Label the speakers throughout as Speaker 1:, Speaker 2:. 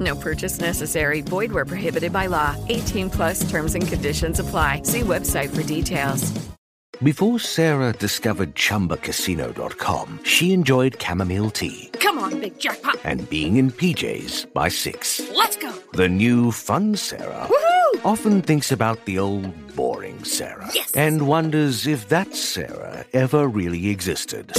Speaker 1: No purchase necessary. Void where prohibited by law. 18 plus terms and conditions apply. See website for details.
Speaker 2: Before Sarah discovered ChumbaCasino.com, she enjoyed chamomile tea
Speaker 3: Come on, big jackpot.
Speaker 2: and being in PJs by 6.
Speaker 3: Let's go.
Speaker 2: The new fun Sarah often thinks about the old boring Sarah
Speaker 3: Yes.
Speaker 2: and wonders if that Sarah ever really existed.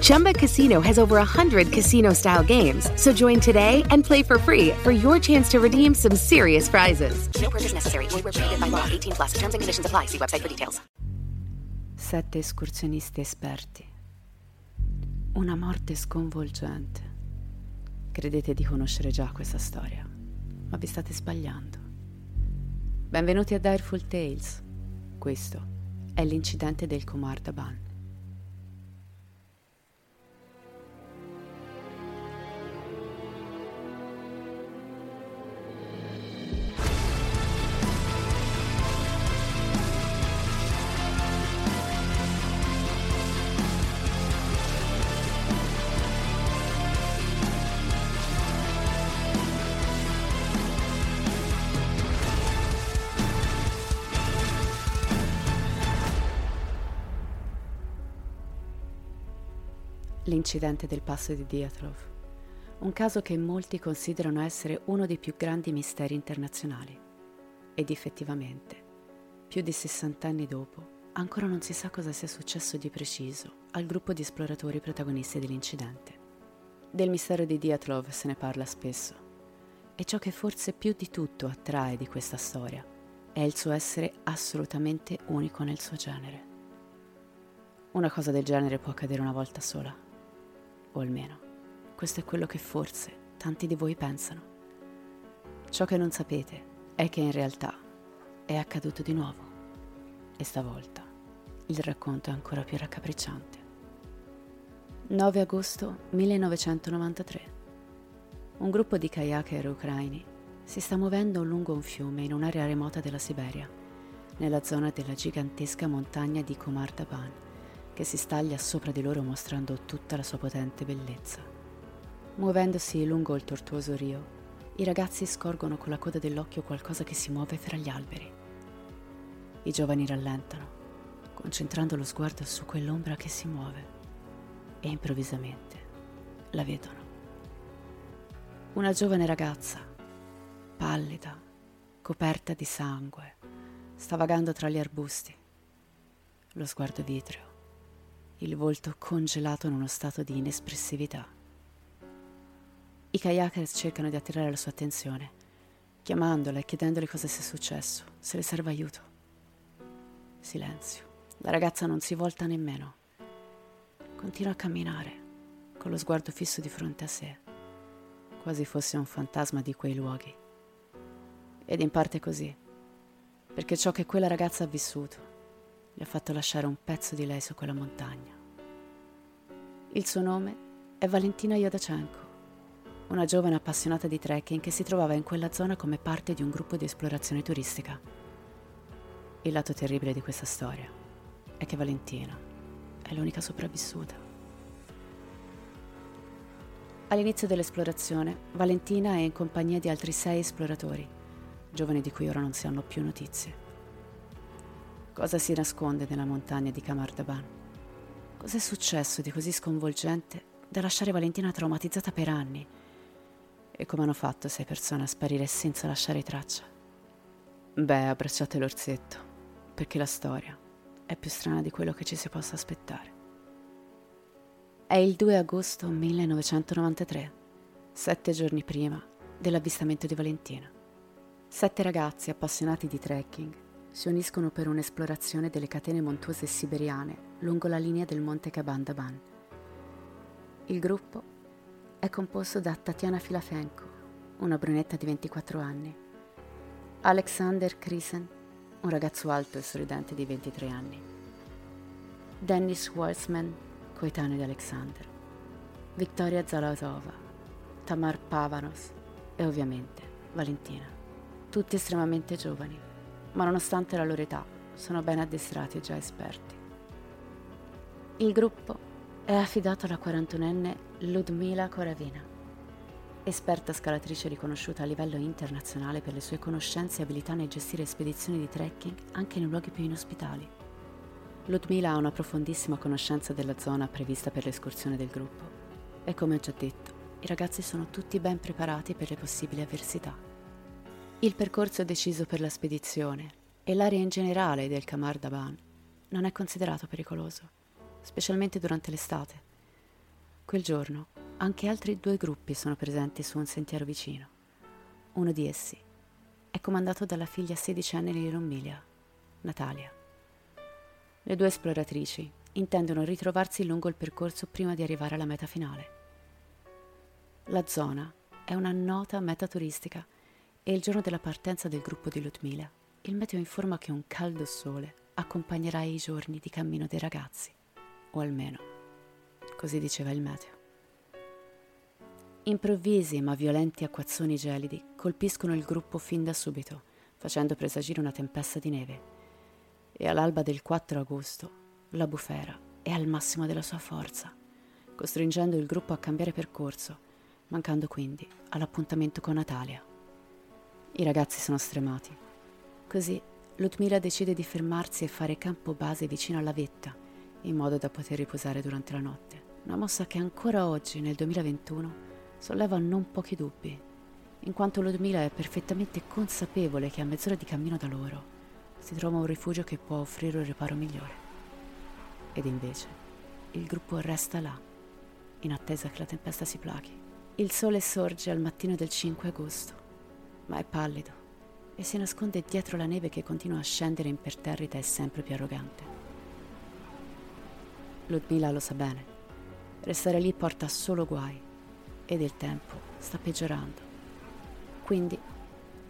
Speaker 4: Chumba Casino has over 100 casino style games. So join today and play for free for your chance to redeem some serious prizes.
Speaker 5: No purchase necessary. Void where prohibited by law. 18 plus. Terms and conditions apply. See website for details.
Speaker 6: Sette escursionisti esperti. Una morte sconvolgente. Credete di conoscere già questa storia, ma vi state sbagliando. Benvenuti a Direful Tales. Questo è l'incidente del Comardaban. L'incidente del passo di Diatlov. Un caso che molti considerano essere uno dei più grandi misteri internazionali. Ed effettivamente, più di 60 anni dopo, ancora non si sa cosa sia successo di preciso al gruppo di esploratori protagonisti dell'incidente. Del mistero di Diatlov se ne parla spesso. E ciò che forse più di tutto attrae di questa storia è il suo essere assolutamente unico nel suo genere. Una cosa del genere può accadere una volta sola, o almeno questo è quello che forse tanti di voi pensano. Ciò che non sapete è che in realtà è accaduto di nuovo e stavolta il racconto è ancora più raccapricciante. 9 agosto 1993. Un gruppo di kayaker ucraini si sta muovendo lungo un fiume in un'area remota della Siberia, nella zona della gigantesca montagna di Komardaban, che si staglia sopra di loro mostrando tutta la sua potente bellezza. Muovendosi lungo il tortuoso rio, i ragazzi scorgono con la coda dell'occhio qualcosa che si muove fra gli alberi. I giovani rallentano, concentrando lo sguardo su quell'ombra che si muove, e improvvisamente la vedono. Una giovane ragazza, pallida, coperta di sangue, sta vagando tra gli arbusti. Lo sguardo vitreo, il volto congelato in uno stato di inespressività. I kayakers cercano di attirare la sua attenzione, chiamandola e chiedendole cosa sia successo, se le serve aiuto. Silenzio. La ragazza non si volta nemmeno. Continua a camminare, con lo sguardo fisso di fronte a sé, quasi fosse un fantasma di quei luoghi. Ed in parte così, perché ciò che quella ragazza ha vissuto gli ha fatto lasciare un pezzo di lei su quella montagna. Il suo nome è Valentina Yodachenko, una giovane appassionata di trekking che si trovava in quella zona come parte di un gruppo di esplorazione turistica. Il lato terribile di questa storia è che Valentina è l'unica sopravvissuta. All'inizio dell'esplorazione, Valentina è in compagnia di altri sei esploratori, giovani di cui ora non si hanno più notizie. Cosa si nasconde nella montagna di Kamardaban? Cos'è successo di così sconvolgente da lasciare Valentina traumatizzata per anni? E come hanno fatto sei persone a sparire senza lasciare traccia? Beh, abbracciate l'orsetto. perché la storia è più strana di quello che ci si possa aspettare. È il 2 agosto 1993, sette giorni prima dell'avvistamento di Valentina. Sette ragazzi appassionati di trekking si uniscono per un'esplorazione delle catene montuose siberiane lungo la linea del monte Kabandaban. Il gruppo è composto da Tatiana Filafenko, una brunetta di 24 anni, Alexander Krisen, un ragazzo alto e sorridente di 23 anni, Dennis Walsman, coetaneo di Alexander, Victoria Zalazova, Tamar Pavanos e ovviamente Valentina, tutti estremamente giovani, ma nonostante la loro età sono ben addestrati e già esperti. Il gruppo è affidato alla 41enne Ludmila Koravina, esperta scalatrice riconosciuta a livello internazionale per le sue conoscenze e abilità nel gestire spedizioni di trekking anche nei luoghi più inospitali. Ludmila ha una profondissima conoscenza della zona prevista per l'escursione del gruppo e come ho già detto, i ragazzi sono tutti ben preparati per le possibili avversità. Il percorso deciso per la spedizione e l'area in generale del Kamar Daban non è considerato pericoloso, specialmente durante l'estate. Quel giorno anche altri due gruppi sono presenti su un sentiero vicino. Uno di essi è comandato dalla figlia sedicenne di Romilia, Natalia. Le due esploratrici intendono ritrovarsi lungo il percorso prima di arrivare alla meta finale. La zona è una nota meta turistica e il giorno della partenza del gruppo di Ludmila, il meteo informa che un caldo sole accompagnerà i giorni di cammino dei ragazzi, o almeno così diceva il meteo. Improvvisi ma violenti acquazzoni gelidi colpiscono il gruppo fin da subito, facendo presagire una tempesta di neve. E all'alba del 4 agosto la bufera è al massimo della sua forza, costringendo il gruppo a cambiare percorso mancando quindi all'appuntamento con Natalia. I ragazzi sono stremati. Così Ludmila decide di fermarsi e fare campo base vicino alla vetta, in modo da poter riposare durante la notte. Una mossa che ancora oggi, nel 2021, solleva non pochi dubbi, in quanto Ludmila è perfettamente consapevole che a mezz'ora di cammino da loro si trova un rifugio che può offrire un riparo migliore. Ed invece il gruppo resta là, in attesa che la tempesta si plachi. Il sole sorge al mattino del 5 agosto, ma è pallido e si nasconde dietro la neve che continua a scendere imperterrita e sempre più arrogante. Ludmila lo sa bene. Restare lì porta solo guai ed il tempo sta peggiorando. Quindi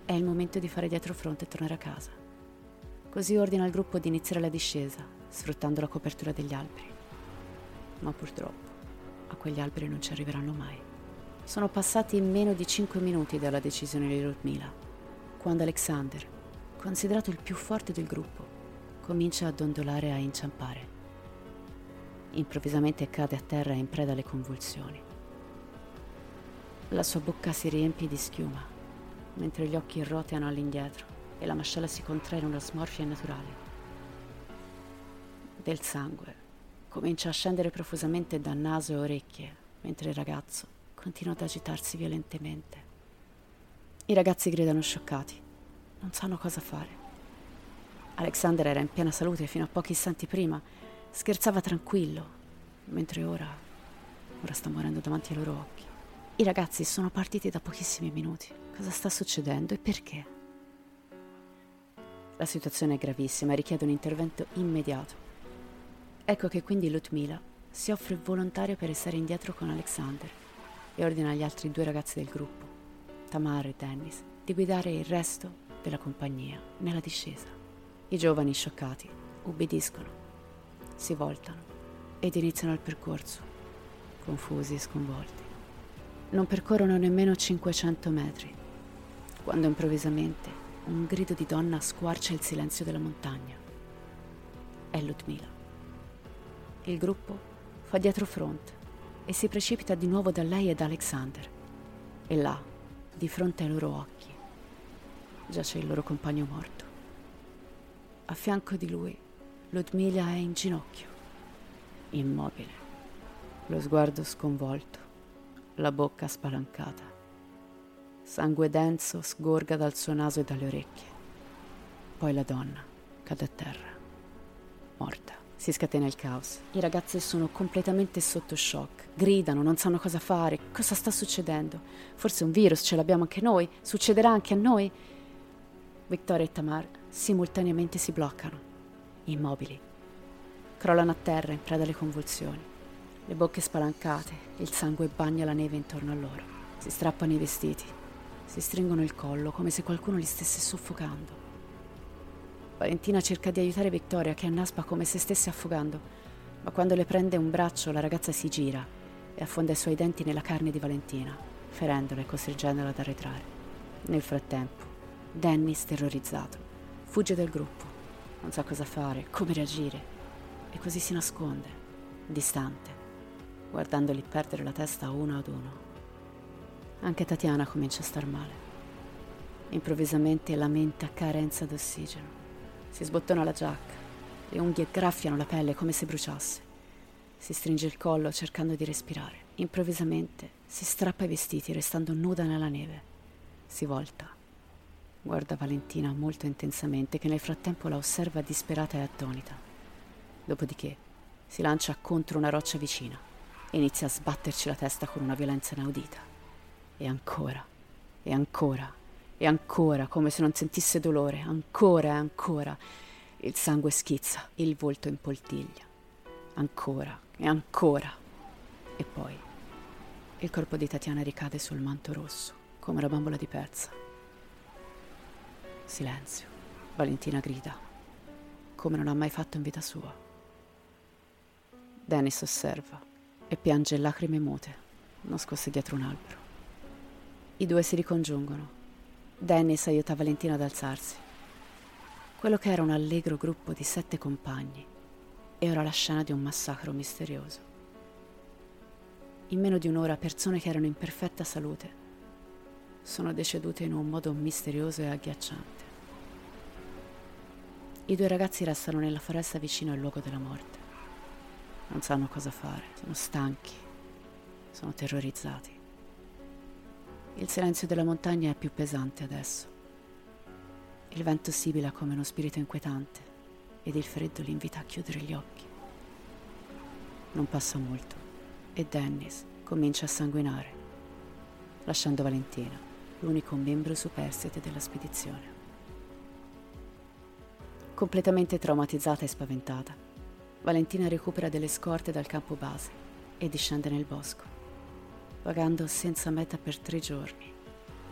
Speaker 6: è il momento di fare dietro fronte e tornare a casa. Così ordina al gruppo di iniziare la discesa, sfruttando la copertura degli alberi. Ma purtroppo a quegli alberi non ci arriveranno mai. Sono passati meno di cinque minuti dalla decisione di Ludmila, quando Alexander, considerato il più forte del gruppo, comincia a dondolare e a inciampare. Improvvisamente cade a terra in preda alle convulsioni. La sua bocca si riempie di schiuma, mentre gli occhi roteano all'indietro e la mascella si contrae in una smorfia innaturale. Del sangue comincia a scendere profusamente da naso e orecchie, mentre il ragazzo continua ad agitarsi violentemente. I ragazzi gridano scioccati, non sanno cosa fare. Alexander era in piena salute fino a pochi istanti prima, scherzava tranquillo, mentre ora, ora sta morendo davanti ai loro occhi. I ragazzi sono partiti da pochissimi minuti. Cosa sta succedendo e perché? La situazione è gravissima e richiede un intervento immediato. Ecco che quindi Lutmila si offre volontario per restare indietro con Alexander e ordina agli altri due ragazzi del gruppo, Tamar e Dennis, di guidare il resto della compagnia nella discesa. I giovani scioccati ubbidiscono, si voltano ed iniziano il percorso, confusi e sconvolti. Non percorrono nemmeno 500 metri, quando improvvisamente un grido di donna squarcia il silenzio della montagna. È Ludmila. Il gruppo fa dietro fronte e si precipita di nuovo da lei e da Alexander. E là, di fronte ai loro occhi, giace il loro compagno morto. A fianco di lui, Ludmila è in ginocchio, immobile, lo sguardo sconvolto, la bocca spalancata. Sangue denso sgorga dal suo naso e dalle orecchie. Poi la donna cade a terra, morta. Si scatena il caos. I ragazzi sono completamente sotto shock. Gridano, non sanno cosa fare. Cosa sta succedendo? Forse un virus ce l'abbiamo anche noi? Succederà anche a noi? Victoria e Tamar simultaneamente si bloccano, immobili. Crollano a terra in preda alle convulsioni. Le bocche spalancate, il sangue bagna la neve intorno a loro. Si strappano i vestiti, si stringono il collo come se qualcuno li stesse soffocando. Valentina cerca di aiutare Vittoria che annaspa come se stesse affogando, ma quando le prende un braccio la ragazza si gira e affonda i suoi denti nella carne di Valentina, ferendola e costringendola ad arretrare. Nel frattempo, Dennis, terrorizzato, fugge dal gruppo, non sa cosa fare, come reagire, e così si nasconde, distante, guardandoli perdere la testa uno ad uno. Anche Tatiana comincia a star male. Improvvisamente lamenta carenza d'ossigeno. Si sbottona la giacca, le unghie graffiano la pelle come se bruciasse. Si stringe il collo cercando di respirare. Improvvisamente si strappa i vestiti restando nuda nella neve. Si volta. Guarda Valentina molto intensamente che nel frattempo la osserva disperata e attonita. Dopodiché si lancia contro una roccia vicina e inizia a sbatterci la testa con una violenza inaudita. E ancora, e ancora e ancora, come se non sentisse dolore, ancora e ancora. Il sangue schizza, il volto impoltiglia. Ancora e ancora. E poi il corpo di Tatiana ricade sul manto rosso, come una bambola di pezza. Silenzio. Valentina grida, come non ha mai fatto in vita sua. Dennis osserva e piange lacrime mute, nascoste dietro un albero. I due si ricongiungono Dennis aiuta Valentina ad alzarsi. Quello che era un allegro gruppo di sette compagni è ora la scena di un massacro misterioso. In meno di un'ora persone che erano in perfetta salute sono decedute in un modo misterioso e agghiacciante. I due ragazzi restano nella foresta vicino al luogo della morte. Non sanno cosa fare, sono stanchi, sono terrorizzati. Il silenzio della montagna è più pesante adesso. Il vento sibila come uno spirito inquietante ed il freddo li invita a chiudere gli occhi. Non passa molto e Dennis comincia a sanguinare, lasciando Valentina, l'unico membro superstite della spedizione. Completamente traumatizzata e spaventata, Valentina recupera delle scorte dal campo base e discende nel bosco vagando senza meta per tre giorni,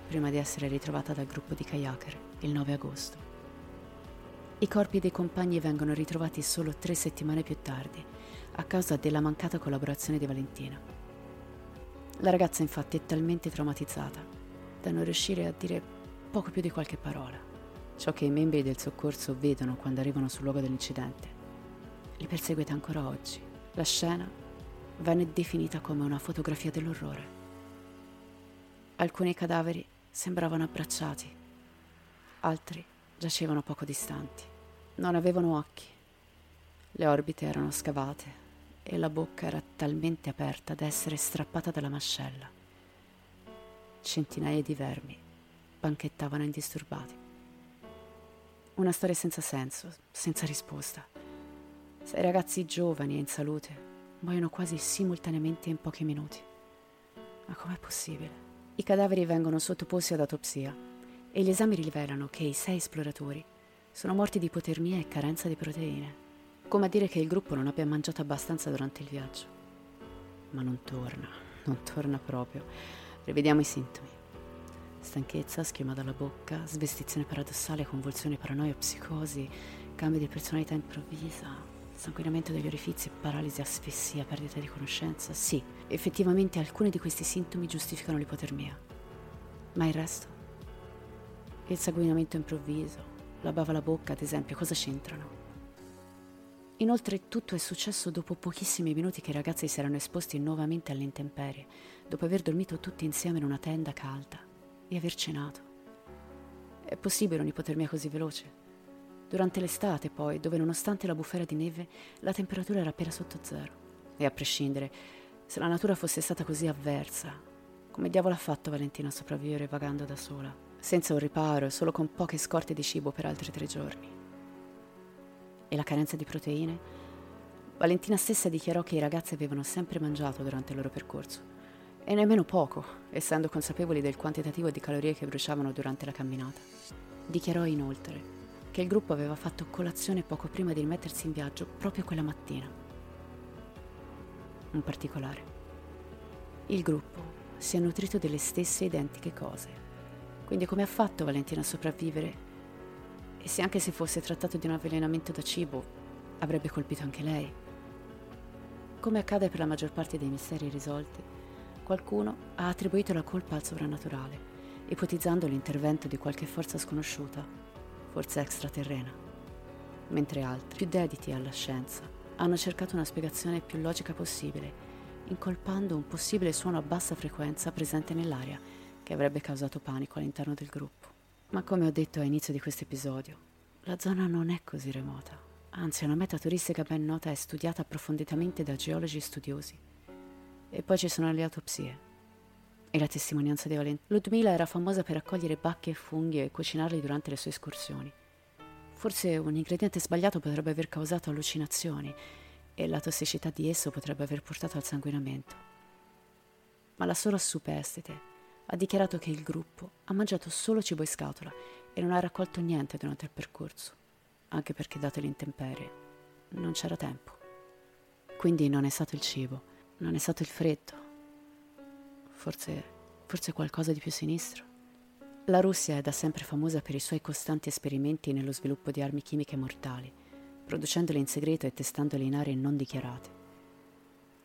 Speaker 6: prima di essere ritrovata dal gruppo di kayaker il 9 agosto. I corpi dei compagni vengono ritrovati solo tre settimane più tardi, a causa della mancata collaborazione di Valentina. La ragazza infatti è talmente traumatizzata da non riuscire a dire poco più di qualche parola. Ciò che i membri del soccorso vedono quando arrivano sul luogo dell'incidente li perseguita ancora oggi. La scena venne definita come una fotografia dell'orrore. Alcuni cadaveri sembravano abbracciati, altri giacevano poco distanti. Non avevano occhi. Le orbite erano scavate e la bocca era talmente aperta da essere strappata dalla mascella. Centinaia di vermi banchettavano indisturbati. Una storia senza senso, senza risposta. Sei ragazzi giovani e in salute muoiono quasi simultaneamente in pochi minuti. Ma com'è possibile? I cadaveri vengono sottoposti ad autopsia e gli esami rivelano che i sei esploratori sono morti di ipotermia e carenza di proteine, come a dire che il gruppo non abbia mangiato abbastanza durante il viaggio. Ma non torna, non torna proprio. Rivediamo i sintomi. Stanchezza, schiuma dalla bocca, svestizione paradossale, convulsioni, paranoia, psicosi, cambio di personalità improvvisa, sanguinamento degli orifizi, paralisi, asfessia, perdita di conoscenza. Sì, effettivamente alcuni di questi sintomi giustificano l'ipotermia. Ma il resto? Il sanguinamento improvviso, la bava alla bocca, ad esempio, cosa c'entrano? Inoltre tutto è successo dopo pochissimi minuti che i ragazzi si erano esposti nuovamente alle intemperie, dopo aver dormito tutti insieme in una tenda calda e aver cenato. È possibile un'ipotermia così veloce? Durante l'estate, poi, dove nonostante la bufera di neve, la temperatura era appena sotto zero. E a prescindere, se la natura fosse stata così avversa, come diavolo ha fatto Valentina a sopravvivere vagando da sola, senza un riparo e solo con poche scorte di cibo per altri tre giorni? e la carenza di proteine, Valentina stessa dichiarò che i ragazzi avevano sempre mangiato durante il loro percorso, e nemmeno poco, essendo consapevoli del quantitativo di calorie che bruciavano durante la camminata. Dichiarò inoltre che il gruppo aveva fatto colazione poco prima di rimettersi in viaggio proprio quella mattina. Un particolare. Il gruppo si è nutrito delle stesse identiche cose. Quindi come ha fatto Valentina a sopravvivere? E se anche se fosse trattato di un avvelenamento da cibo, avrebbe colpito anche lei? Come accade per la maggior parte dei misteri risolti, qualcuno ha attribuito la colpa al sovrannaturale, ipotizzando l'intervento di qualche forza sconosciuta, forse extraterrena, mentre altri, più dediti alla scienza, hanno cercato una spiegazione più logica possibile incolpando un possibile suono a bassa frequenza presente nell'aria che avrebbe causato panico all'interno del gruppo. Ma come ho detto all'inizio di questo episodio, la zona non è così remota, anzi è una meta turistica ben nota e studiata approfonditamente da geologi studiosi. E poi ci sono le autopsie e la testimonianza di Valentina. Ludmila era famosa per raccogliere bacche e funghi e cucinarli durante le sue escursioni. Forse un ingrediente sbagliato potrebbe aver causato allucinazioni e la tossicità di esso potrebbe aver portato al sanguinamento. Ma la sola superstite ha dichiarato che il gruppo ha mangiato solo cibo in scatola e non ha raccolto niente durante il percorso, anche perché, date le intemperie, non c'era tempo. Quindi non è stato il cibo, non è stato il freddo, forse, forse qualcosa di più sinistro. La Russia è da sempre famosa per i suoi costanti esperimenti nello sviluppo di armi chimiche mortali producendole in segreto e testandole in aree non dichiarate.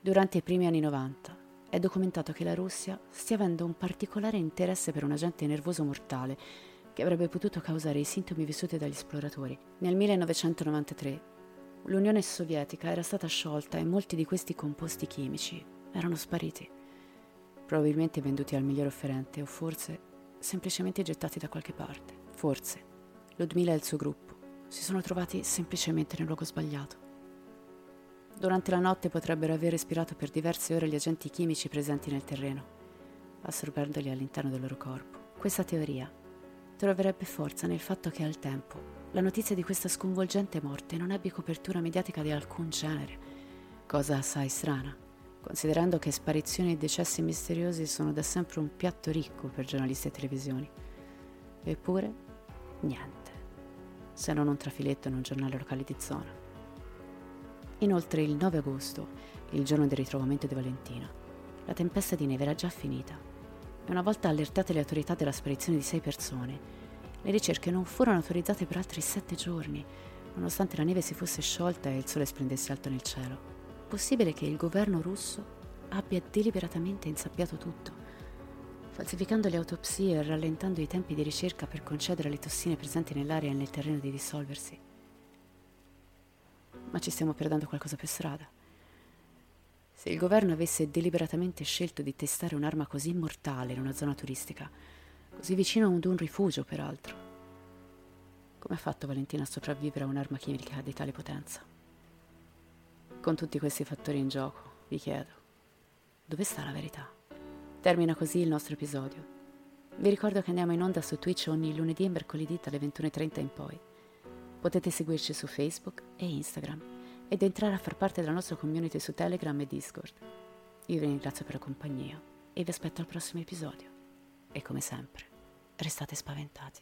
Speaker 6: Durante i primi anni 90 è documentato che la Russia stia avendo un particolare interesse per un agente nervoso mortale che avrebbe potuto causare i sintomi vissuti dagli esploratori. Nel 1993 l'Unione Sovietica era stata sciolta e molti di questi composti chimici erano spariti, probabilmente venduti al miglior offerente o forse semplicemente gettati da qualche parte. Forse Ludmila e il suo gruppo si sono trovati semplicemente nel luogo sbagliato. Durante la notte potrebbero aver respirato per diverse ore gli agenti chimici presenti nel terreno, assorbendoli all'interno del loro corpo. Questa teoria troverebbe forza nel fatto che al tempo la notizia di questa sconvolgente morte non ebbe copertura mediatica di alcun genere, cosa assai strana, considerando che sparizioni e decessi misteriosi sono da sempre un piatto ricco per giornalisti e televisioni. Eppure, niente se non un trafiletto in un giornale locale di zona. Inoltre il 9 agosto, il giorno del ritrovamento di Valentina, la tempesta di neve era già finita e una volta allertate le autorità della sparizione di sei persone, le ricerche non furono autorizzate per altri sette giorni, nonostante la neve si fosse sciolta e il sole splendesse alto nel cielo. Possibile che il governo russo abbia deliberatamente insabbiato tutto falsificando le autopsie e rallentando i tempi di ricerca per concedere alle tossine presenti nell'aria e nel terreno di dissolversi. Ma ci stiamo perdendo qualcosa per strada. Se il governo avesse deliberatamente scelto di testare un'arma così mortale in una zona turistica, così vicino ad un rifugio peraltro, come ha fatto Valentina a sopravvivere a un'arma chimica di tale potenza? Con tutti questi fattori in gioco, vi chiedo, dove sta la verità? Termina così il nostro episodio. Vi ricordo che andiamo in onda su Twitch ogni lunedì e mercoledì dalle 21.30 in poi. Potete seguirci su Facebook e Instagram ed entrare a far parte della nostra community su Telegram e Discord. Io vi ringrazio per la compagnia e vi aspetto al prossimo episodio. E come sempre, restate spaventati.